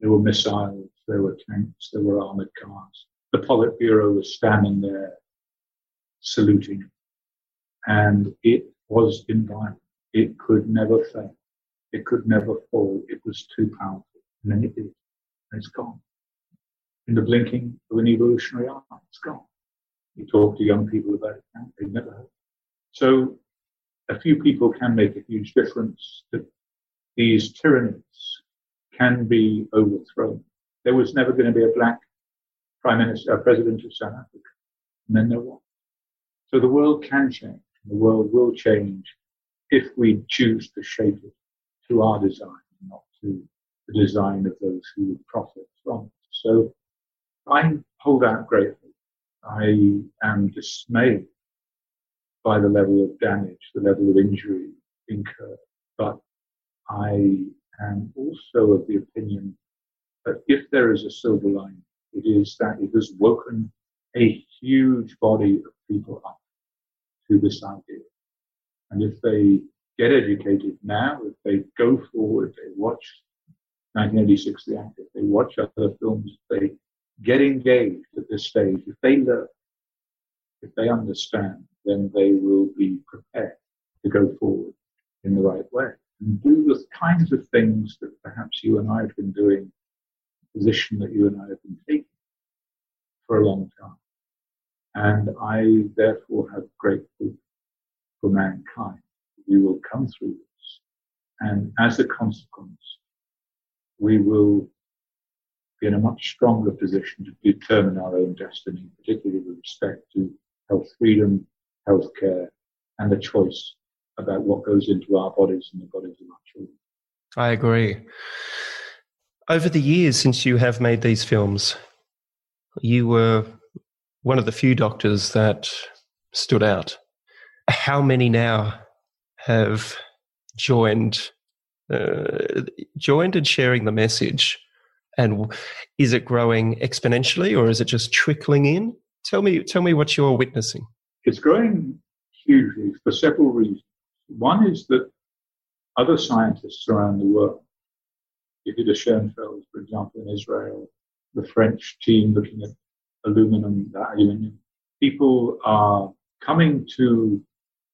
There were missiles, there were tanks, there were armored cars. The Politburo was standing there saluting. And it was inviolable. It could never fail. It could never fall. It was too powerful. And then it did. And it's gone. In the blinking of an evolutionary eye, it's gone. You talk to young people about it they've never heard. So a few people can make a huge difference. That these tyrannies can be overthrown. There was never going to be a black prime minister, uh, president of South Africa, and then there was. So the world can change. The world will change if we choose to shape it to our design, not to the design of those who would profit from it. So I hold out greatly. I am dismayed by the level of damage, the level of injury incurred, but I am also of the opinion that if there is a silver lining, it is that it has woken a huge body of people up to this idea. And if they get educated now, if they go forward, they watch 1986 The Act, if they watch other films, they get engaged at this stage, if they learn, if they understand, then they will be prepared to go forward in the right way and do the kinds of things that perhaps you and I have been doing, the position that you and I have been taking for a long time. And I therefore have great hope for mankind. We will come through this. And as a consequence, we will be in a much stronger position to determine our own destiny, particularly with respect to health freedom, healthcare, and the choice about what goes into our bodies and the bodies of our children. I agree. Over the years since you have made these films, you were one of the few doctors that stood out. How many now have joined, uh, joined and sharing the message? And is it growing exponentially, or is it just trickling in? Tell me, tell me what you're witnessing. It's growing hugely for several reasons. One is that other scientists around the world, Yehuda Shoenfeld, for example, in Israel, the French team looking at aluminum, aluminium, people are coming to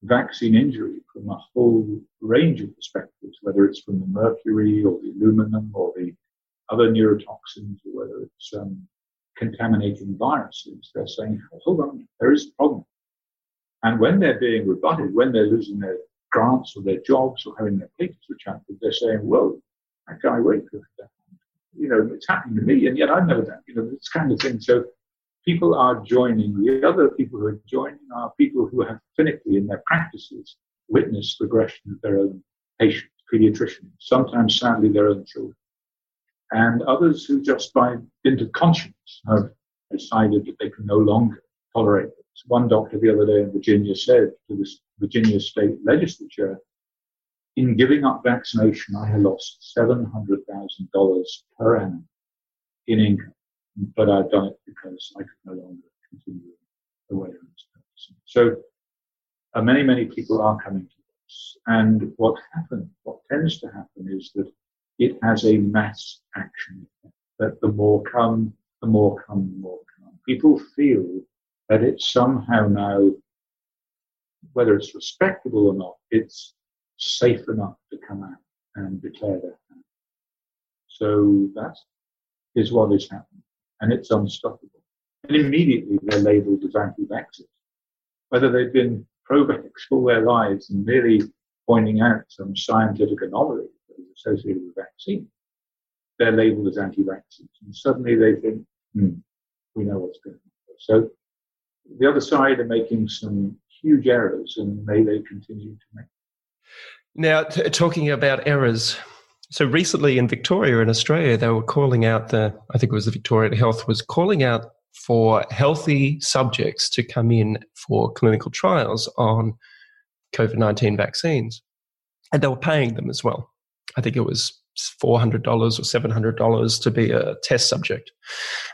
vaccine injury from a whole range of perspectives, whether it's from the mercury or the aluminum or the other neurotoxins, or whether it's um, contaminating viruses. They're saying, hold on, there is a problem. And when they're being rebutted, when they're losing their grants or their jobs or having their papers rejected, they're saying, well, that guy Wakefield, you know, it's happening to me, and yet I've never done, you know, this kind of thing. So people are joining. The other people who are joining are people who have clinically in their practices witnessed regression of their own patients, pediatricians, sometimes sadly their own children, and others who just by dint of conscience have decided that they can no longer tolerate this. One doctor the other day in Virginia said to the Virginia state legislature, in giving up vaccination, I have lost $700,000 per annum in income but I've done it because I could no longer continue the way I was practicing. So uh, many, many people are coming to this. And what happens, what tends to happen is that it has a mass action that the more come, the more come, the more come. People feel that it's somehow now, whether it's respectable or not, it's safe enough to come out and declare their that. So that is what is happening and it's unstoppable. And immediately they're labeled as anti-vaxxers. Whether they've been pro-vax all their lives and merely pointing out some scientific anomaly associated with vaccine, they're labeled as anti-vaxxers. And suddenly they think, hmm, we know what's going on. So the other side are making some huge errors and may they continue to make. Now, t- talking about errors, so recently in Victoria in Australia, they were calling out the, I think it was the Victoria Health was calling out for healthy subjects to come in for clinical trials on COVID 19 vaccines. And they were paying them as well. I think it was $400 or $700 to be a test subject.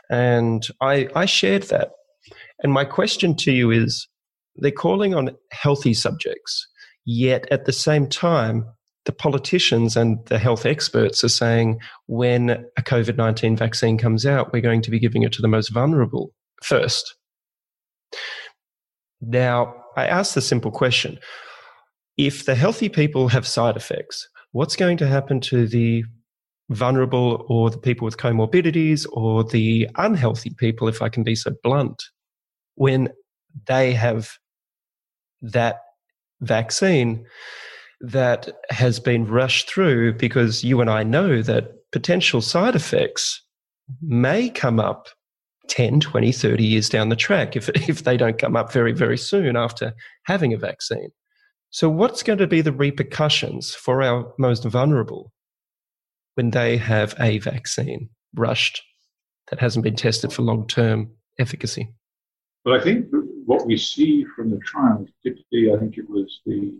And I, I shared that. And my question to you is they're calling on healthy subjects, yet at the same time, the politicians and the health experts are saying when a COVID 19 vaccine comes out, we're going to be giving it to the most vulnerable first. Now, I ask the simple question if the healthy people have side effects, what's going to happen to the vulnerable or the people with comorbidities or the unhealthy people, if I can be so blunt, when they have that vaccine? that has been rushed through because you and I know that potential side effects may come up 10, 20, 30 years down the track if, if they don't come up very, very soon after having a vaccine. So, what's going to be the repercussions for our most vulnerable when they have a vaccine rushed that hasn't been tested for long term efficacy? Well, I think what we see from the trials, particularly, I think it was the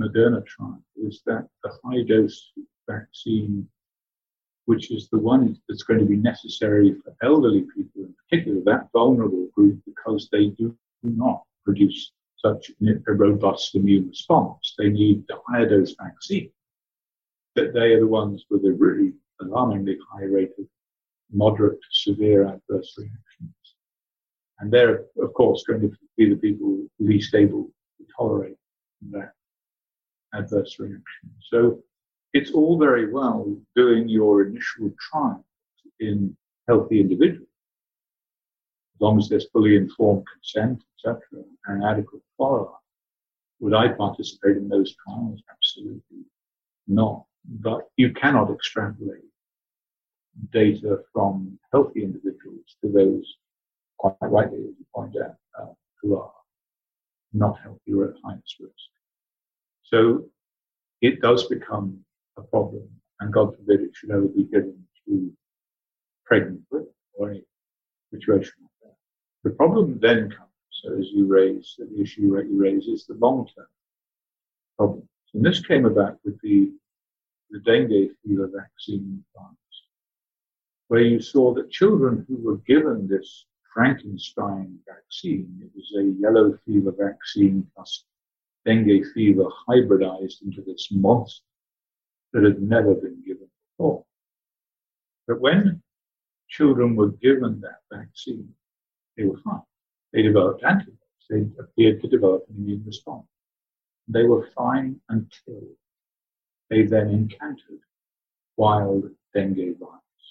Moderna trial is that the high dose vaccine, which is the one that's going to be necessary for elderly people in particular, that vulnerable group, because they do not produce such a robust immune response. They need the higher dose vaccine. That they are the ones with a really alarmingly high rate of moderate to severe adverse reactions. And they're, of course, going to be the people least able to tolerate that adverse reaction. So it's all very well doing your initial trials in healthy individuals, long as there's fully informed consent, etc., and adequate follow-up. Would I participate in those trials? Absolutely not. But you cannot extrapolate data from healthy individuals to those, quite rightly, as you point out, uh, who are not healthy or at highest risk. So it does become a problem, and God forbid it should ever be given to pregnant women or any situation. The problem then comes, as you raise, the issue you raise is the long-term problems. And this came about with the, the dengue fever vaccine in France, where you saw that children who were given this Frankenstein vaccine, it was a yellow fever vaccine plus dengue fever hybridized into this monster that had never been given before. But when children were given that vaccine, they were fine. They developed antibodies. They appeared to develop an immune response. They were fine until they then encountered wild dengue virus.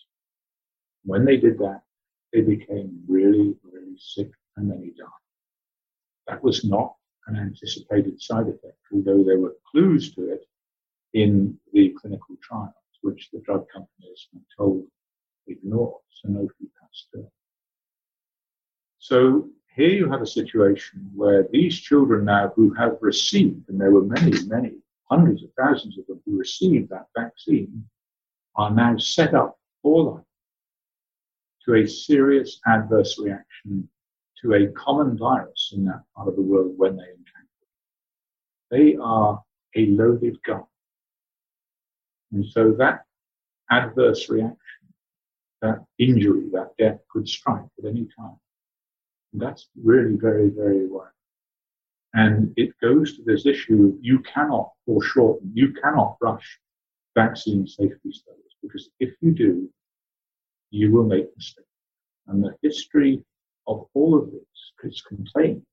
When they did that, they became really, really sick and many died. That was not an anticipated side effect, although there were clues to it in the clinical trials, which the drug companies were told to ignore Sanofi Pasteur. So here you have a situation where these children now who have received, and there were many, many, hundreds of thousands of them who received that vaccine, are now set up for life to a serious adverse reaction to a common virus in that part of the world when they encounter it. They are a loaded gun. And so that adverse reaction, that injury, that death could strike at any time. That's really very, very worrying. And it goes to this issue you cannot foreshorten, you cannot rush vaccine safety studies because if you do, you will make mistakes. And the history of all of this is contained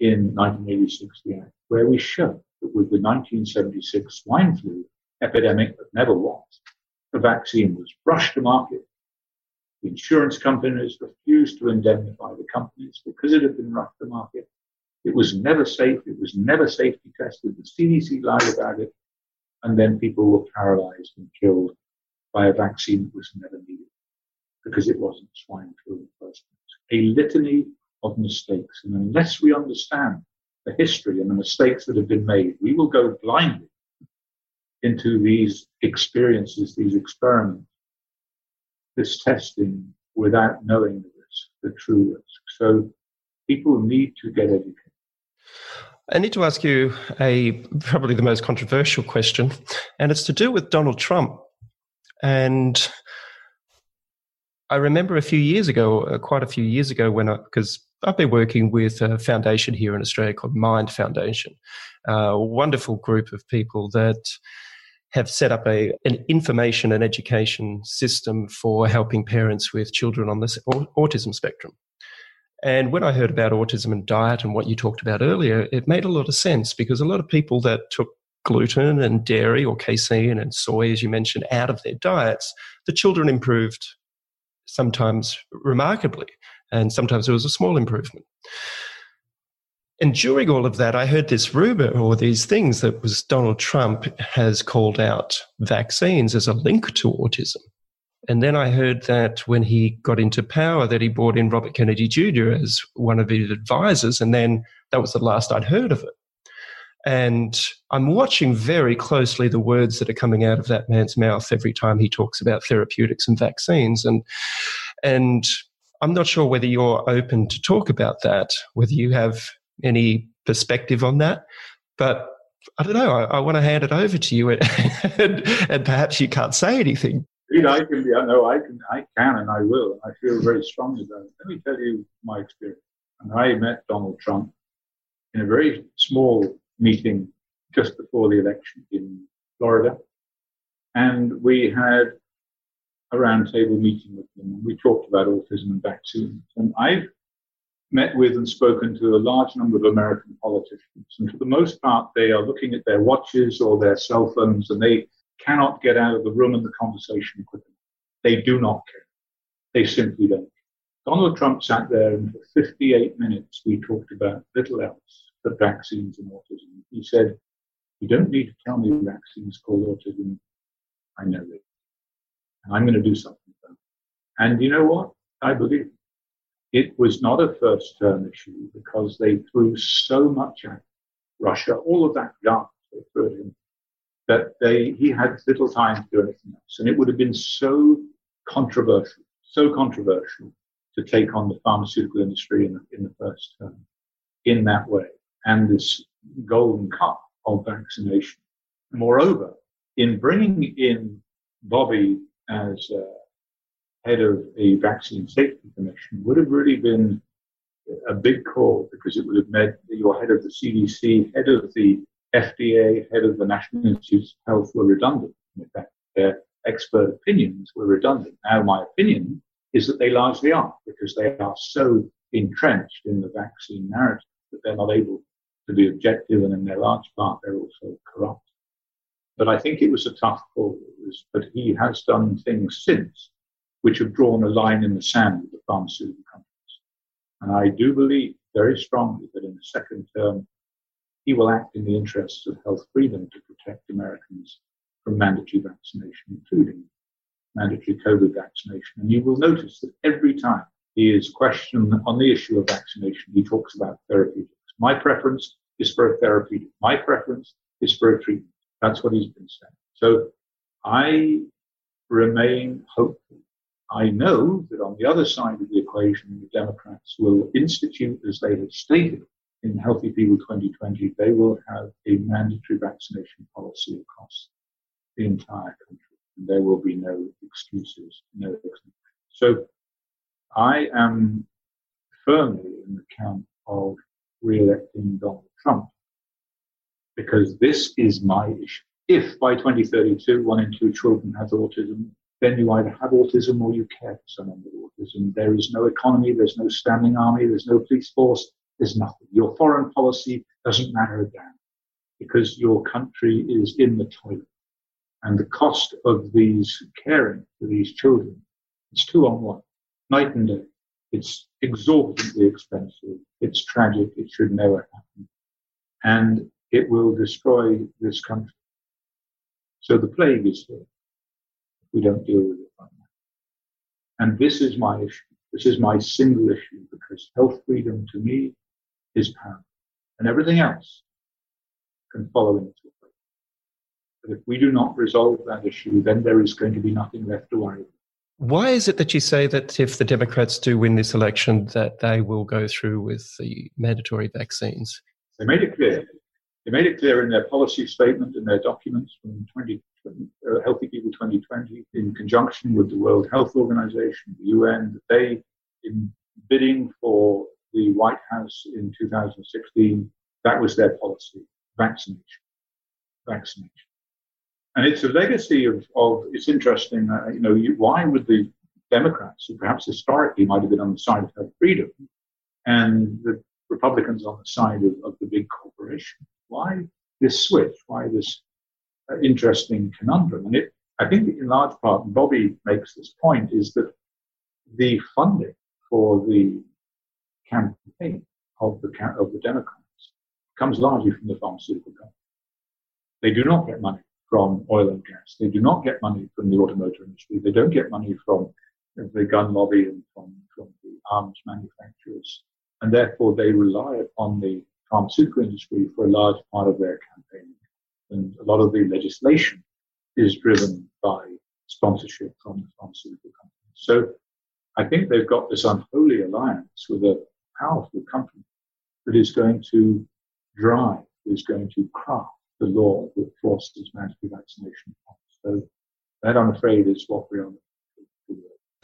in 1986 the where we show that with the 1976 swine flu epidemic that never was, the vaccine was rushed to market. The insurance companies refused to indemnify the companies because it had been rushed to market. It was never safe. It was never safety tested. The CDC lied about it. And then people were paralyzed and killed by a vaccine that was never needed because it wasn't swine flu in the first place. A litany of mistakes. And unless we understand the history and the mistakes that have been made, we will go blindly into these experiences, these experiments, this testing without knowing the risk, the true risk. So people need to get educated. I need to ask you a probably the most controversial question, and it's to do with Donald Trump. And I remember a few years ago, uh, quite a few years ago, when I, because I've been working with a foundation here in Australia called MINDD Foundation, a wonderful group of people that have set up a, an information and education system for helping parents with children on the autism spectrum. And when I heard about autism and diet and what you talked about earlier, it made a lot of sense because a lot of people that took gluten and dairy or casein and soy, as you mentioned, out of their diets, the children improved sometimes remarkably, and sometimes it was a small improvement. And during all of that, I heard this rumor or these things that was Donald Trump has called out vaccines as a link to autism. And then I heard that when he got into power, that he brought in Robert Kennedy Jr. as one of his advisors. And then that was the last I'd heard of it. And I'm watching very closely the words that are coming out of that man's mouth every time he talks about therapeutics and vaccines. And, and I'm not sure whether you're open to talk about that, whether you have any perspective on that. But I don't know. I, I want to hand it over to you, and, and, perhaps you can't say anything. You know, I can be. I know I can. I can, and I will. I feel very strongly about it. Let me tell you my experience. And I met Donald Trump in a very small meeting just before the election in Florida, and we had a roundtable meeting with him. And we talked about autism and vaccines. And I've met with and spoken to a large number of American politicians. And for the most part, they are looking at their watches or their cell phones and they cannot get out of the room and the conversation quickly. They do not care. They simply don't. Donald Trump sat there and for 58 minutes we talked about little else but vaccines and autism. He said, You don't need to tell me vaccines cause autism. I know it. And I'm going to do something about it. And you know what? I believe it was not a first term issue because they threw so much at Russia, all of that garbage they threw at him, that they, he had little time to do anything else. And it would have been so controversial, so controversial to take on the pharmaceutical industry in the, in the first term in that way. And this golden cup of vaccination. Moreover, in bringing in Bobby as uh, head of a vaccine safety commission would have really been a big call because it would have meant that your head of the CDC, head of the FDA, head of the National Institutes of Health were redundant. In fact, their expert opinions were redundant. Now, my opinion is that they largely are because they are so entrenched in the vaccine narrative that they're not able to be objective, and in their large part, they're also corrupt. But I think it was a tough call. But he has done things since which have drawn a line in the sand with the pharmaceutical companies. And I do believe very strongly that in the second term, he will act in the interests of health freedom to protect Americans from mandatory vaccination, including mandatory COVID vaccination. And you will notice that every time he is questioned on the issue of vaccination, he talks about therapeutics. My preference is for a therapeutic. My preference is for a treatment. That's what he's been saying. So I remain hopeful. I know that on the other side of the equation, the Democrats will institute, as they have stated in Healthy People 2020, they will have a mandatory vaccination policy across the entire country. And there will be no excuses, no excuses. So I am firmly in the camp of re-electing Donald Trump because this is my issue. If by 2032 one in two children has autism, then you either have autism or you care for someone with autism. There is no economy, there's no standing army, there's no police force, there's nothing. Your foreign policy doesn't matter a damn because your country is in the toilet. And the cost of these caring for these children is two on one, night and day. It's exorbitantly expensive. It's tragic. It should never happen. And it will destroy this country. So the plague is here. We don't deal with it right now. And this is my issue. This is my single issue because health freedom to me is paramount. And everything else can follow into it. But if we do not resolve that issue, then there is going to be nothing left to worry about. Why is it that you say that if the Democrats do win this election, that they will go through with the mandatory vaccines? They made it clear. They made it clear in their policy statement and their documents from 20, uh, Healthy People 2020, in conjunction with the World Health Organization, the UN, that they, in bidding for the White House in 2016, that was their policy: vaccination, vaccination. And it's a legacy of, of it's interesting, uh, you know, you, why would the Democrats, who perhaps historically might have been on the side of freedom, and the Republicans on the side of, of the big corporation, why this switch? Why this uh, interesting conundrum? And it, I think in large part, Bobby makes this point, is that the funding for the campaign of the, of the Democrats comes largely from the pharmaceutical companies. They do not get money from oil and gas. They do not get money from the automotive industry. They don't get money from the gun lobby and from, from the arms manufacturers. And therefore, they rely upon the pharmaceutical industry for a large part of their campaign. And a lot of the legislation is driven by sponsorship from the pharmaceutical companies. So I think they've got this unholy alliance with a powerful company that is going to drive, is going to craft the law that forces mandatory vaccination. So that, I'm afraid, is what we are.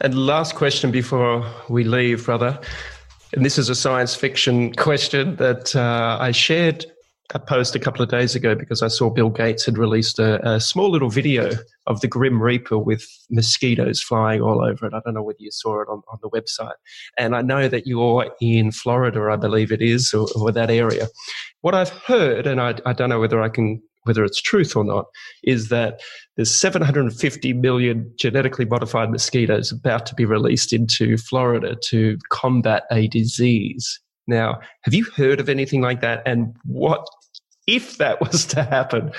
And last question before we leave, brother. And this is a science fiction question that uh, I shared a post a couple of days ago because I saw Bill Gates had released a, a, small little video of the Grim Reaper with mosquitoes flying all over it. I don't know whether you saw it on, on the website. And I know that you're in Florida, I believe it is, or, or that area. What I've heard, and I, I don't know whether I can whether it's truth or not, is that there's 750 million genetically modified mosquitoes about to be released into Florida to combat a disease. Now, have you heard of anything like that? And what, if that was to happen,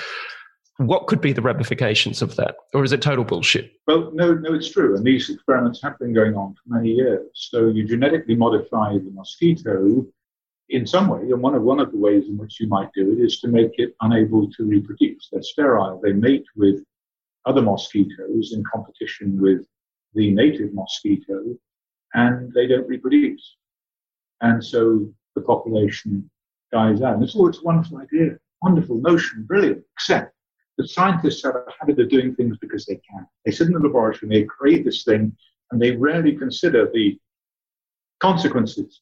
what could be the ramifications of that? Or is it total bullshit? Well, no, no, it's true. And these experiments have been going on for many years. So you genetically modify the mosquito in some way, and one of one of the ways in which you might do it is to make it unable to reproduce. They're sterile. They mate with other mosquitoes in competition with the native mosquito, and they don't reproduce. And so the population dies out. And it's all it's a wonderful idea, wonderful notion, brilliant, except the scientists have a habit of doing things because they can. They sit in the laboratory and they create this thing, and they rarely consider the consequences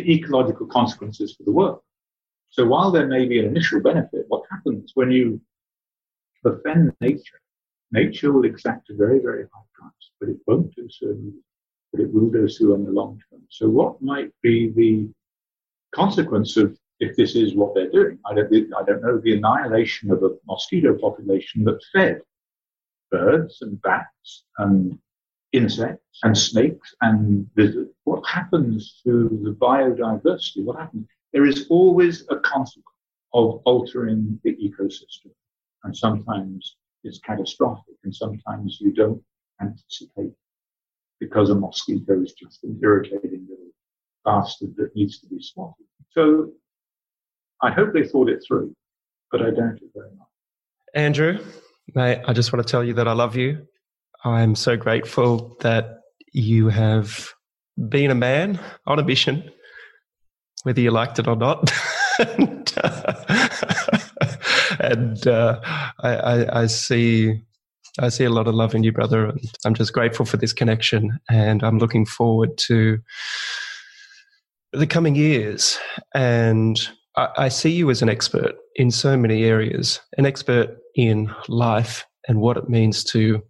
the ecological consequences for the world. So while there may be an initial benefit, what happens when you offend nature? Nature will exact a very, very high price, but it won't do so, but it will do so in the long term. So what might be the consequence of if this is what they're doing. I don't, I don't know the annihilation of a mosquito population that fed birds and bats and insects and snakes and what happens to the biodiversity? What happens? There is always a consequence of altering the ecosystem. And sometimes it's catastrophic and sometimes you don't anticipate because a mosquito is just an irritating little bastard that needs to be spotted. So I hope they thought it through, but I doubt it very much. Andrew, mate, I just want to tell you that I love you. I'm so grateful that you have been a man on a mission, whether you liked it or not. and, uh, and uh, I, I, I, see I see a lot of love in you, brother. And I'm just grateful for this connection, and I'm looking forward to the coming years. And I, I see you as an expert in so many areas, an expert in life and what it means to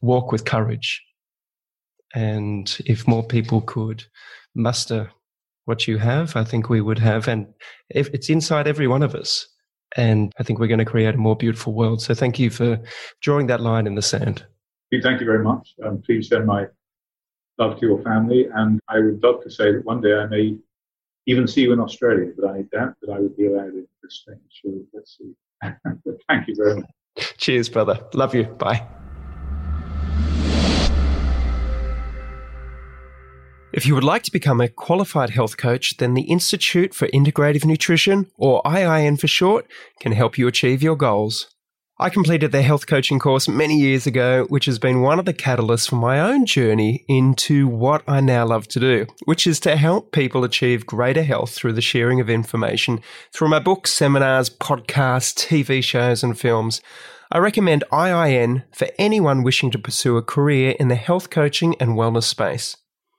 walk with courage. And if more people could muster what you have, I think we would have, and if it's inside every one of us. And I think we're going to create a more beautiful world. So thank you for drawing that line in the sand. Thank you very much. Um, please send my love to your family. And I would love to say that one day I may even see you in Australia, but I doubt that I would be allowed in this thing. So let's see. but thank you very much. Cheers, brother. Love you. Bye. If you would like to become a qualified health coach, then the Institute for Integrative Nutrition, or IIN for short, can help you achieve your goals. I completed their health coaching course many years ago, which has been one of the catalysts for my own journey into what I now love to do, which is to help people achieve greater health through the sharing of information through my books, seminars, podcasts, TV shows, and films. I recommend IIN for anyone wishing to pursue a career in the health coaching and wellness space.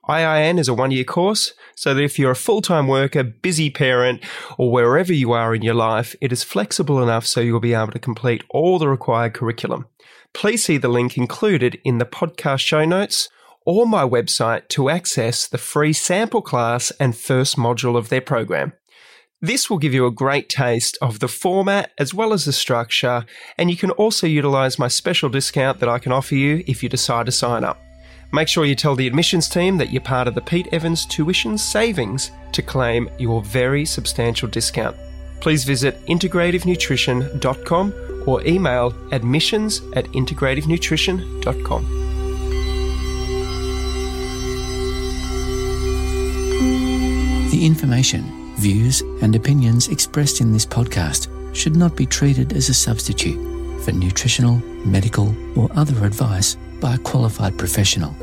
IIN is a one year course, so that if you're a full time worker, busy parent, or wherever you are in your life, it is flexible enough so you'll be able to complete all the required curriculum. Please see the link included in the podcast show notes or my website to access the free sample class and first module of their program. This will give you a great taste of the format as well as the structure, and you can also utilize my special discount that I can offer you if you decide to sign up. Make sure you tell the admissions team that you're part of the Pete Evans Tuition Savings to claim your very substantial discount. Please visit integrativenutrition.com or email admissions at integrativenutrition.com. The information, views, and opinions expressed in this podcast should not be treated as a substitute for nutritional, medical, or other advice by a qualified professional.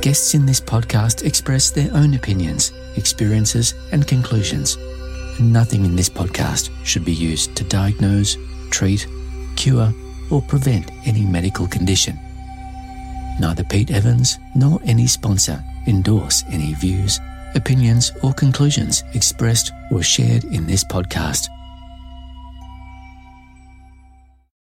Guests in this podcast express their own opinions, experiences, and conclusions. Nothing in this podcast should be used to diagnose, treat, cure, or prevent any medical condition. Neither Pete Evans nor any sponsor endorse any views, opinions, or conclusions expressed or shared in this podcast.